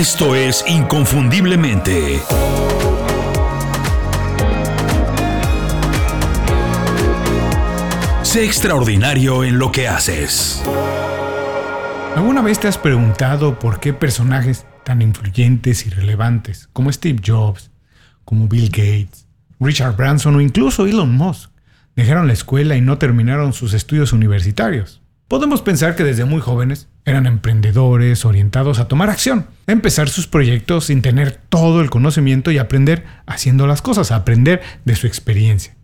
Esto es Inconfundiblemente. Sé extraordinario en lo que haces. ¿Alguna vez te has preguntado por qué personajes tan influyentes y relevantes como Steve Jobs, como Bill Gates, Richard Branson o incluso Elon Musk dejaron la escuela y no terminaron sus estudios universitarios? Podemos pensar que desde muy jóvenes eran emprendedores orientados a tomar acción, a empezar sus proyectos sin tener todo el conocimiento y aprender haciendo las cosas, aprender de su experiencia.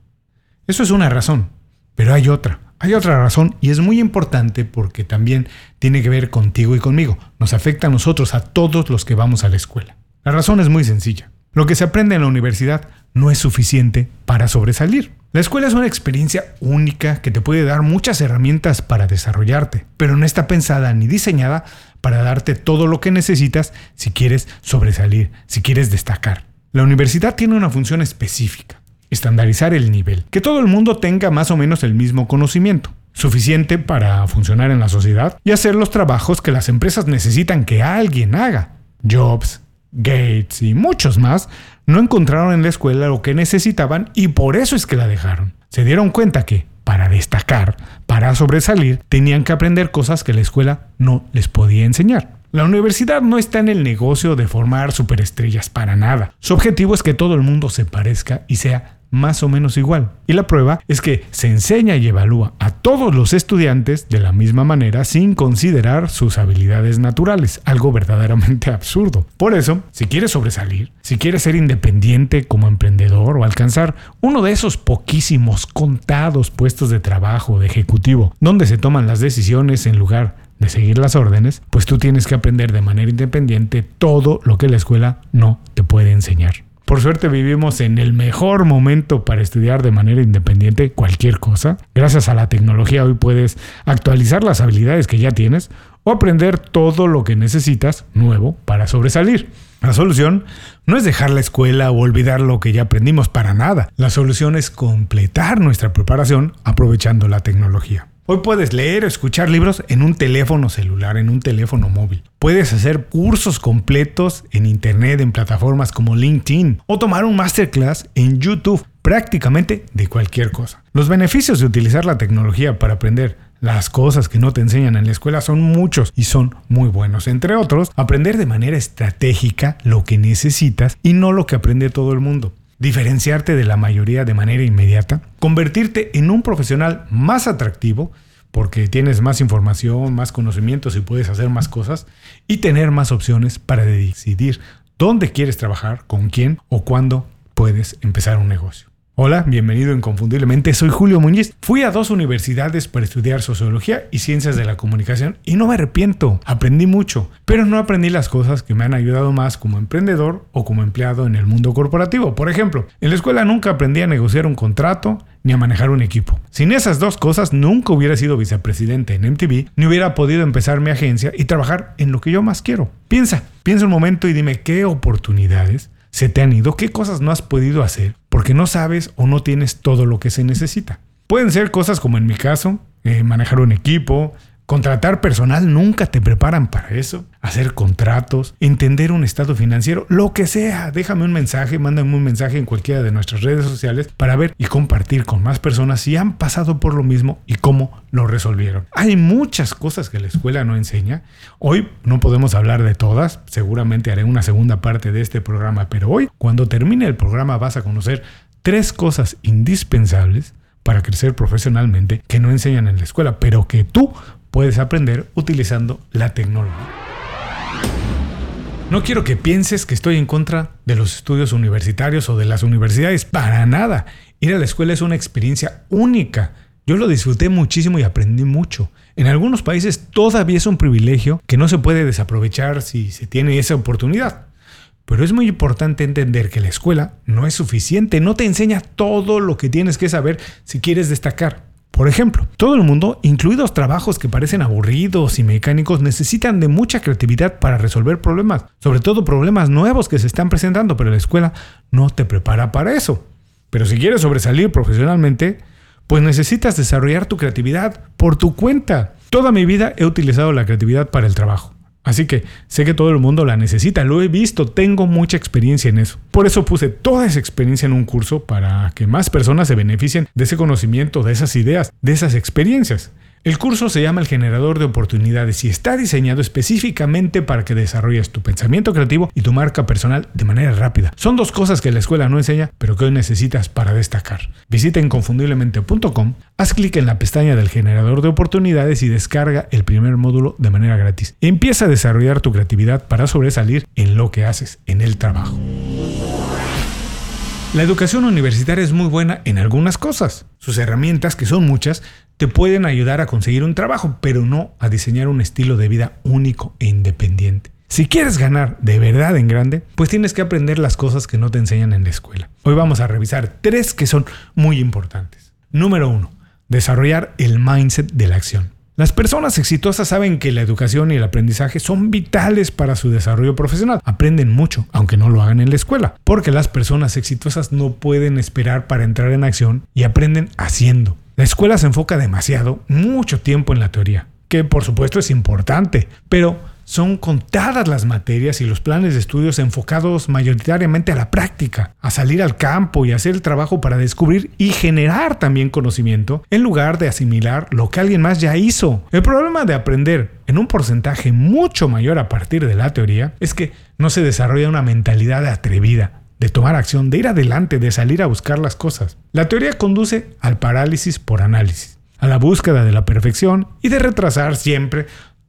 Eso es una razón, pero hay otra, hay otra razón y es muy importante porque también tiene que ver contigo y conmigo. Nos afecta a nosotros, a todos los que vamos a la escuela. La razón es muy sencilla. Lo que se aprende en la universidad no es suficiente para sobresalir. La escuela es una experiencia única que te puede dar muchas herramientas para desarrollarte, pero no está pensada ni diseñada para darte todo lo que necesitas si quieres sobresalir, si quieres destacar. La universidad tiene una función específica estandarizar el nivel, que todo el mundo tenga más o menos el mismo conocimiento, suficiente para funcionar en la sociedad y hacer los trabajos que las empresas necesitan que alguien haga. Jobs, Gates y muchos más no encontraron en la escuela lo que necesitaban y por eso es que la dejaron. Se dieron cuenta que, para destacar, para sobresalir, tenían que aprender cosas que la escuela no les podía enseñar. La universidad no está en el negocio de formar superestrellas para nada. Su objetivo es que todo el mundo se parezca y sea más o menos igual. Y la prueba es que se enseña y evalúa a todos los estudiantes de la misma manera sin considerar sus habilidades naturales, algo verdaderamente absurdo. Por eso, si quieres sobresalir, si quieres ser independiente como emprendedor o alcanzar uno de esos poquísimos contados puestos de trabajo de ejecutivo donde se toman las decisiones en lugar de seguir las órdenes, pues tú tienes que aprender de manera independiente todo lo que la escuela no te puede enseñar. Por suerte vivimos en el mejor momento para estudiar de manera independiente cualquier cosa. Gracias a la tecnología hoy puedes actualizar las habilidades que ya tienes o aprender todo lo que necesitas nuevo para sobresalir. La solución no es dejar la escuela o olvidar lo que ya aprendimos para nada. La solución es completar nuestra preparación aprovechando la tecnología. Hoy puedes leer o escuchar libros en un teléfono celular, en un teléfono móvil. Puedes hacer cursos completos en Internet en plataformas como LinkedIn o tomar un masterclass en YouTube prácticamente de cualquier cosa. Los beneficios de utilizar la tecnología para aprender las cosas que no te enseñan en la escuela son muchos y son muy buenos. Entre otros, aprender de manera estratégica lo que necesitas y no lo que aprende todo el mundo diferenciarte de la mayoría de manera inmediata, convertirte en un profesional más atractivo, porque tienes más información, más conocimientos y puedes hacer más cosas, y tener más opciones para decidir dónde quieres trabajar, con quién o cuándo puedes empezar un negocio. Hola, bienvenido inconfundiblemente, soy Julio Muñiz. Fui a dos universidades para estudiar sociología y ciencias de la comunicación y no me arrepiento, aprendí mucho, pero no aprendí las cosas que me han ayudado más como emprendedor o como empleado en el mundo corporativo. Por ejemplo, en la escuela nunca aprendí a negociar un contrato ni a manejar un equipo. Sin esas dos cosas nunca hubiera sido vicepresidente en MTV, ni hubiera podido empezar mi agencia y trabajar en lo que yo más quiero. Piensa, piensa un momento y dime qué oportunidades se te han ido, qué cosas no has podido hacer porque no sabes o no tienes todo lo que se necesita. Pueden ser cosas como en mi caso, eh, manejar un equipo, Contratar personal nunca te preparan para eso. Hacer contratos, entender un estado financiero, lo que sea. Déjame un mensaje, mándame un mensaje en cualquiera de nuestras redes sociales para ver y compartir con más personas si han pasado por lo mismo y cómo lo resolvieron. Hay muchas cosas que la escuela no enseña. Hoy no podemos hablar de todas. Seguramente haré una segunda parte de este programa, pero hoy, cuando termine el programa, vas a conocer tres cosas indispensables para crecer profesionalmente que no enseñan en la escuela, pero que tú puedes aprender utilizando la tecnología. No quiero que pienses que estoy en contra de los estudios universitarios o de las universidades, para nada. Ir a la escuela es una experiencia única. Yo lo disfruté muchísimo y aprendí mucho. En algunos países todavía es un privilegio que no se puede desaprovechar si se tiene esa oportunidad. Pero es muy importante entender que la escuela no es suficiente, no te enseña todo lo que tienes que saber si quieres destacar. Por ejemplo, todo el mundo, incluidos trabajos que parecen aburridos y mecánicos, necesitan de mucha creatividad para resolver problemas, sobre todo problemas nuevos que se están presentando, pero la escuela no te prepara para eso. Pero si quieres sobresalir profesionalmente, pues necesitas desarrollar tu creatividad por tu cuenta. Toda mi vida he utilizado la creatividad para el trabajo. Así que sé que todo el mundo la necesita, lo he visto, tengo mucha experiencia en eso. Por eso puse toda esa experiencia en un curso para que más personas se beneficien de ese conocimiento, de esas ideas, de esas experiencias. El curso se llama el generador de oportunidades y está diseñado específicamente para que desarrolles tu pensamiento creativo y tu marca personal de manera rápida. Son dos cosas que la escuela no enseña, pero que hoy necesitas para destacar. Visita inconfundiblemente.com, haz clic en la pestaña del generador de oportunidades y descarga el primer módulo de manera gratis. Empieza a desarrollar tu creatividad para sobresalir en lo que haces en el trabajo. La educación universitaria es muy buena en algunas cosas. Sus herramientas, que son muchas, te pueden ayudar a conseguir un trabajo, pero no a diseñar un estilo de vida único e independiente. Si quieres ganar de verdad en grande, pues tienes que aprender las cosas que no te enseñan en la escuela. Hoy vamos a revisar tres que son muy importantes. Número uno, desarrollar el mindset de la acción. Las personas exitosas saben que la educación y el aprendizaje son vitales para su desarrollo profesional. Aprenden mucho, aunque no lo hagan en la escuela, porque las personas exitosas no pueden esperar para entrar en acción y aprenden haciendo. La escuela se enfoca demasiado, mucho tiempo en la teoría, que por supuesto es importante, pero son contadas las materias y los planes de estudios enfocados mayoritariamente a la práctica, a salir al campo y hacer el trabajo para descubrir y generar también conocimiento, en lugar de asimilar lo que alguien más ya hizo. El problema de aprender en un porcentaje mucho mayor a partir de la teoría es que no se desarrolla una mentalidad atrevida, de tomar acción, de ir adelante, de salir a buscar las cosas. La teoría conduce al parálisis por análisis, a la búsqueda de la perfección y de retrasar siempre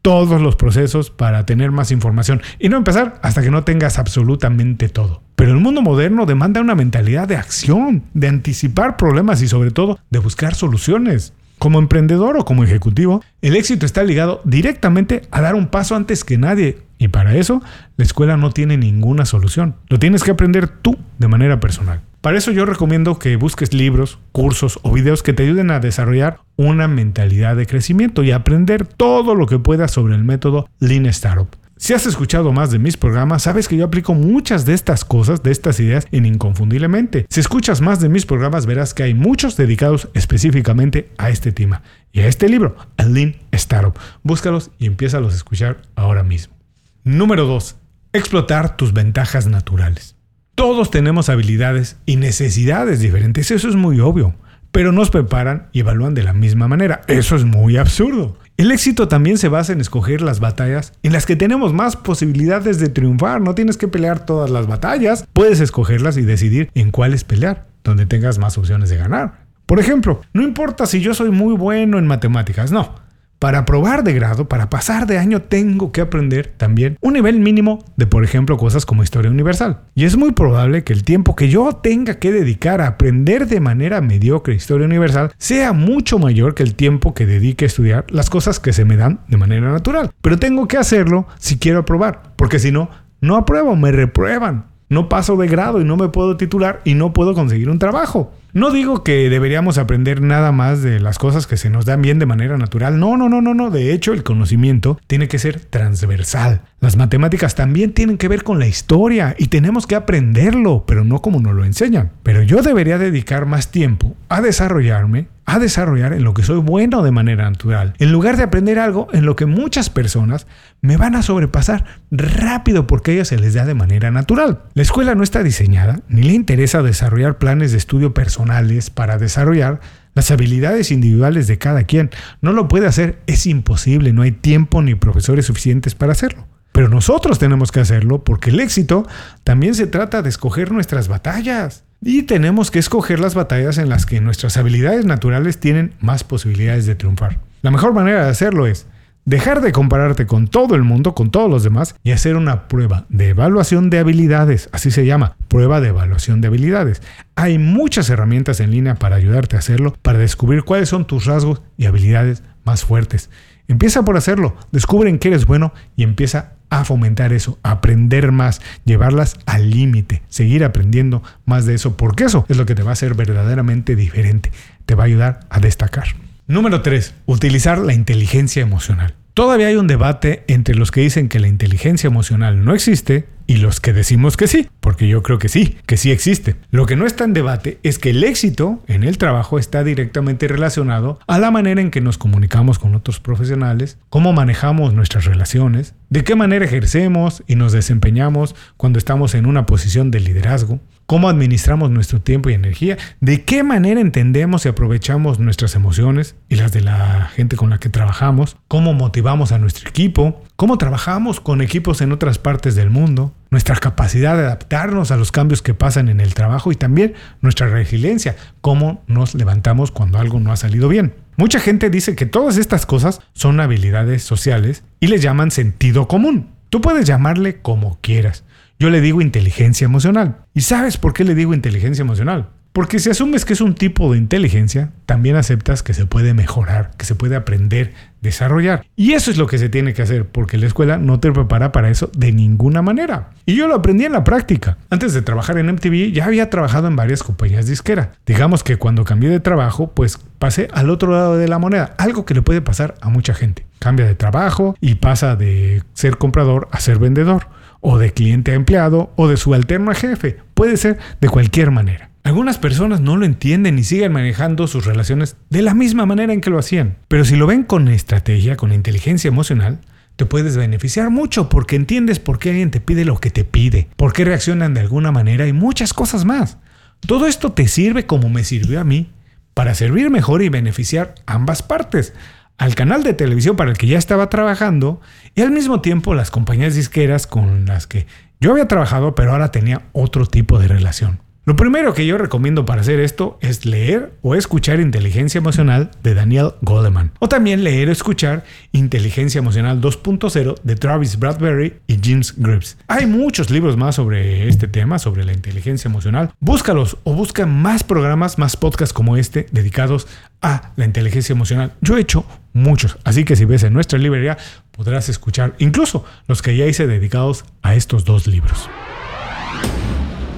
todos los procesos para tener más información y no empezar hasta que no tengas absolutamente todo. Pero el mundo moderno demanda una mentalidad de acción, de anticipar problemas y sobre todo de buscar soluciones. Como emprendedor o como ejecutivo, el éxito está ligado directamente a dar un paso antes que nadie y para eso la escuela no tiene ninguna solución. Lo tienes que aprender tú de manera personal. Para eso yo recomiendo que busques libros, cursos o videos que te ayuden a desarrollar una mentalidad de crecimiento y aprender todo lo que puedas sobre el método Lean Startup. Si has escuchado más de mis programas, sabes que yo aplico muchas de estas cosas, de estas ideas, en Inconfundiblemente. Si escuchas más de mis programas, verás que hay muchos dedicados específicamente a este tema y a este libro, Lean Startup. Búscalos y empieza a escuchar ahora mismo. Número 2. Explotar tus ventajas naturales. Todos tenemos habilidades y necesidades diferentes, eso es muy obvio, pero nos preparan y evalúan de la misma manera. Eso es muy absurdo. El éxito también se basa en escoger las batallas en las que tenemos más posibilidades de triunfar. No tienes que pelear todas las batallas, puedes escogerlas y decidir en cuáles pelear, donde tengas más opciones de ganar. Por ejemplo, no importa si yo soy muy bueno en matemáticas, no. Para probar de grado, para pasar de año, tengo que aprender también un nivel mínimo de, por ejemplo, cosas como historia universal. Y es muy probable que el tiempo que yo tenga que dedicar a aprender de manera mediocre historia universal sea mucho mayor que el tiempo que dedique a estudiar las cosas que se me dan de manera natural. Pero tengo que hacerlo si quiero aprobar, porque si no, no apruebo, me reprueban. No paso de grado y no me puedo titular y no puedo conseguir un trabajo. No digo que deberíamos aprender nada más de las cosas que se nos dan bien de manera natural. No, no, no, no, no. De hecho, el conocimiento tiene que ser transversal. Las matemáticas también tienen que ver con la historia y tenemos que aprenderlo, pero no como nos lo enseñan. Pero yo debería dedicar más tiempo a desarrollarme a desarrollar en lo que soy bueno de manera natural, en lugar de aprender algo en lo que muchas personas me van a sobrepasar rápido porque a ellas se les da de manera natural. La escuela no está diseñada ni le interesa desarrollar planes de estudio personales para desarrollar las habilidades individuales de cada quien. No lo puede hacer, es imposible, no hay tiempo ni profesores suficientes para hacerlo. Pero nosotros tenemos que hacerlo porque el éxito también se trata de escoger nuestras batallas. Y tenemos que escoger las batallas en las que nuestras habilidades naturales tienen más posibilidades de triunfar. La mejor manera de hacerlo es dejar de compararte con todo el mundo, con todos los demás, y hacer una prueba de evaluación de habilidades. Así se llama, prueba de evaluación de habilidades. Hay muchas herramientas en línea para ayudarte a hacerlo, para descubrir cuáles son tus rasgos y habilidades más fuertes. Empieza por hacerlo, descubre en qué eres bueno y empieza a fomentar eso, aprender más, llevarlas al límite, seguir aprendiendo más de eso, porque eso es lo que te va a hacer verdaderamente diferente, te va a ayudar a destacar. Número 3. Utilizar la inteligencia emocional. Todavía hay un debate entre los que dicen que la inteligencia emocional no existe y los que decimos que sí, porque yo creo que sí, que sí existe. Lo que no está en debate es que el éxito en el trabajo está directamente relacionado a la manera en que nos comunicamos con otros profesionales, cómo manejamos nuestras relaciones, de qué manera ejercemos y nos desempeñamos cuando estamos en una posición de liderazgo, cómo administramos nuestro tiempo y energía, de qué manera entendemos y aprovechamos nuestras emociones y las de la gente con la que trabajamos, cómo motivamos a nuestro equipo, cómo trabajamos con equipos en otras partes del mundo, nuestra capacidad de adaptarnos a los cambios que pasan en el trabajo y también nuestra resiliencia, cómo nos levantamos cuando algo no ha salido bien. Mucha gente dice que todas estas cosas son habilidades sociales y les llaman sentido común. Tú puedes llamarle como quieras. Yo le digo inteligencia emocional. ¿Y sabes por qué le digo inteligencia emocional? Porque si asumes que es un tipo de inteligencia, también aceptas que se puede mejorar, que se puede aprender, desarrollar. Y eso es lo que se tiene que hacer, porque la escuela no te prepara para eso de ninguna manera. Y yo lo aprendí en la práctica. Antes de trabajar en MTV ya había trabajado en varias compañías disquera. Digamos que cuando cambié de trabajo, pues pasé al otro lado de la moneda, algo que le puede pasar a mucha gente. Cambia de trabajo y pasa de ser comprador a ser vendedor o de cliente a empleado, o de subalterno a jefe. Puede ser de cualquier manera. Algunas personas no lo entienden y siguen manejando sus relaciones de la misma manera en que lo hacían. Pero si lo ven con estrategia, con inteligencia emocional, te puedes beneficiar mucho porque entiendes por qué alguien te pide lo que te pide, por qué reaccionan de alguna manera y muchas cosas más. Todo esto te sirve como me sirvió a mí, para servir mejor y beneficiar ambas partes, al canal de televisión para el que ya estaba trabajando y al mismo tiempo las compañías disqueras con las que yo había trabajado pero ahora tenía otro tipo de relación. Lo primero que yo recomiendo para hacer esto es leer o escuchar Inteligencia Emocional de Daniel Goleman. O también leer o escuchar Inteligencia Emocional 2.0 de Travis Bradbury y James Grips. Hay muchos libros más sobre este tema, sobre la inteligencia emocional. Búscalos o busca más programas, más podcasts como este dedicados a la inteligencia emocional. Yo he hecho muchos, así que si ves en nuestra librería podrás escuchar incluso los que ya hice dedicados a estos dos libros.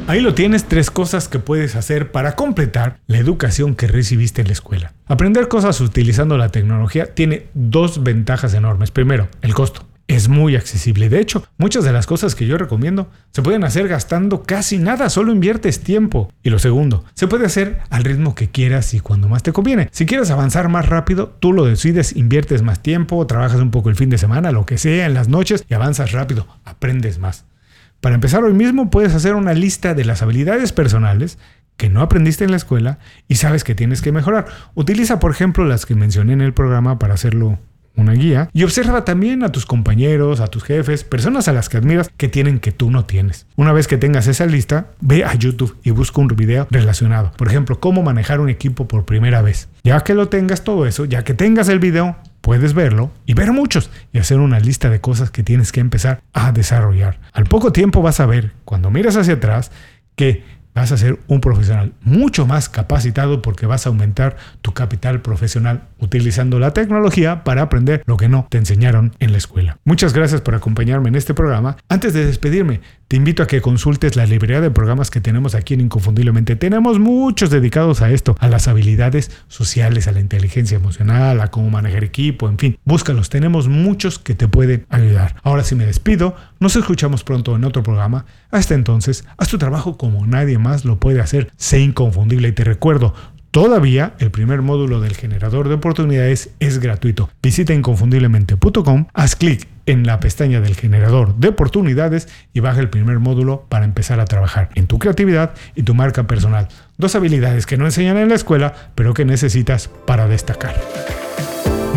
Ahí lo tienes, tres cosas que puedes hacer para completar la educación que recibiste en la escuela. Aprender cosas utilizando la tecnología tiene dos ventajas enormes. Primero, el costo. Es muy accesible. De hecho, muchas de las cosas que yo recomiendo se pueden hacer gastando casi nada, solo inviertes tiempo. Y lo segundo, se puede hacer al ritmo que quieras y cuando más te conviene. Si quieres avanzar más rápido, tú lo decides, inviertes más tiempo, trabajas un poco el fin de semana, lo que sea, en las noches y avanzas rápido, aprendes más. Para empezar hoy mismo puedes hacer una lista de las habilidades personales que no aprendiste en la escuela y sabes que tienes que mejorar. Utiliza, por ejemplo, las que mencioné en el programa para hacerlo una guía y observa también a tus compañeros, a tus jefes, personas a las que admiras que tienen que tú no tienes. Una vez que tengas esa lista, ve a YouTube y busca un video relacionado. Por ejemplo, cómo manejar un equipo por primera vez. Ya que lo tengas todo eso, ya que tengas el video, puedes verlo y ver muchos y hacer una lista de cosas que tienes que empezar a desarrollar. Al poco tiempo vas a ver, cuando miras hacia atrás, que vas a ser un profesional mucho más capacitado porque vas a aumentar tu capital profesional utilizando la tecnología para aprender lo que no te enseñaron en la escuela. Muchas gracias por acompañarme en este programa. Antes de despedirme, te invito a que consultes la librería de programas que tenemos aquí en Inconfundiblemente. Tenemos muchos dedicados a esto, a las habilidades sociales, a la inteligencia emocional, a cómo manejar equipo, en fin. Búscalos, tenemos muchos que te pueden ayudar. Ahora sí me despido, nos escuchamos pronto en otro programa. Hasta entonces, haz tu trabajo como nadie más lo puede hacer. Sé inconfundible y te recuerdo, Todavía el primer módulo del generador de oportunidades es gratuito. Visita inconfundiblemente.com, haz clic en la pestaña del generador de oportunidades y baja el primer módulo para empezar a trabajar en tu creatividad y tu marca personal. Dos habilidades que no enseñan en la escuela, pero que necesitas para destacar.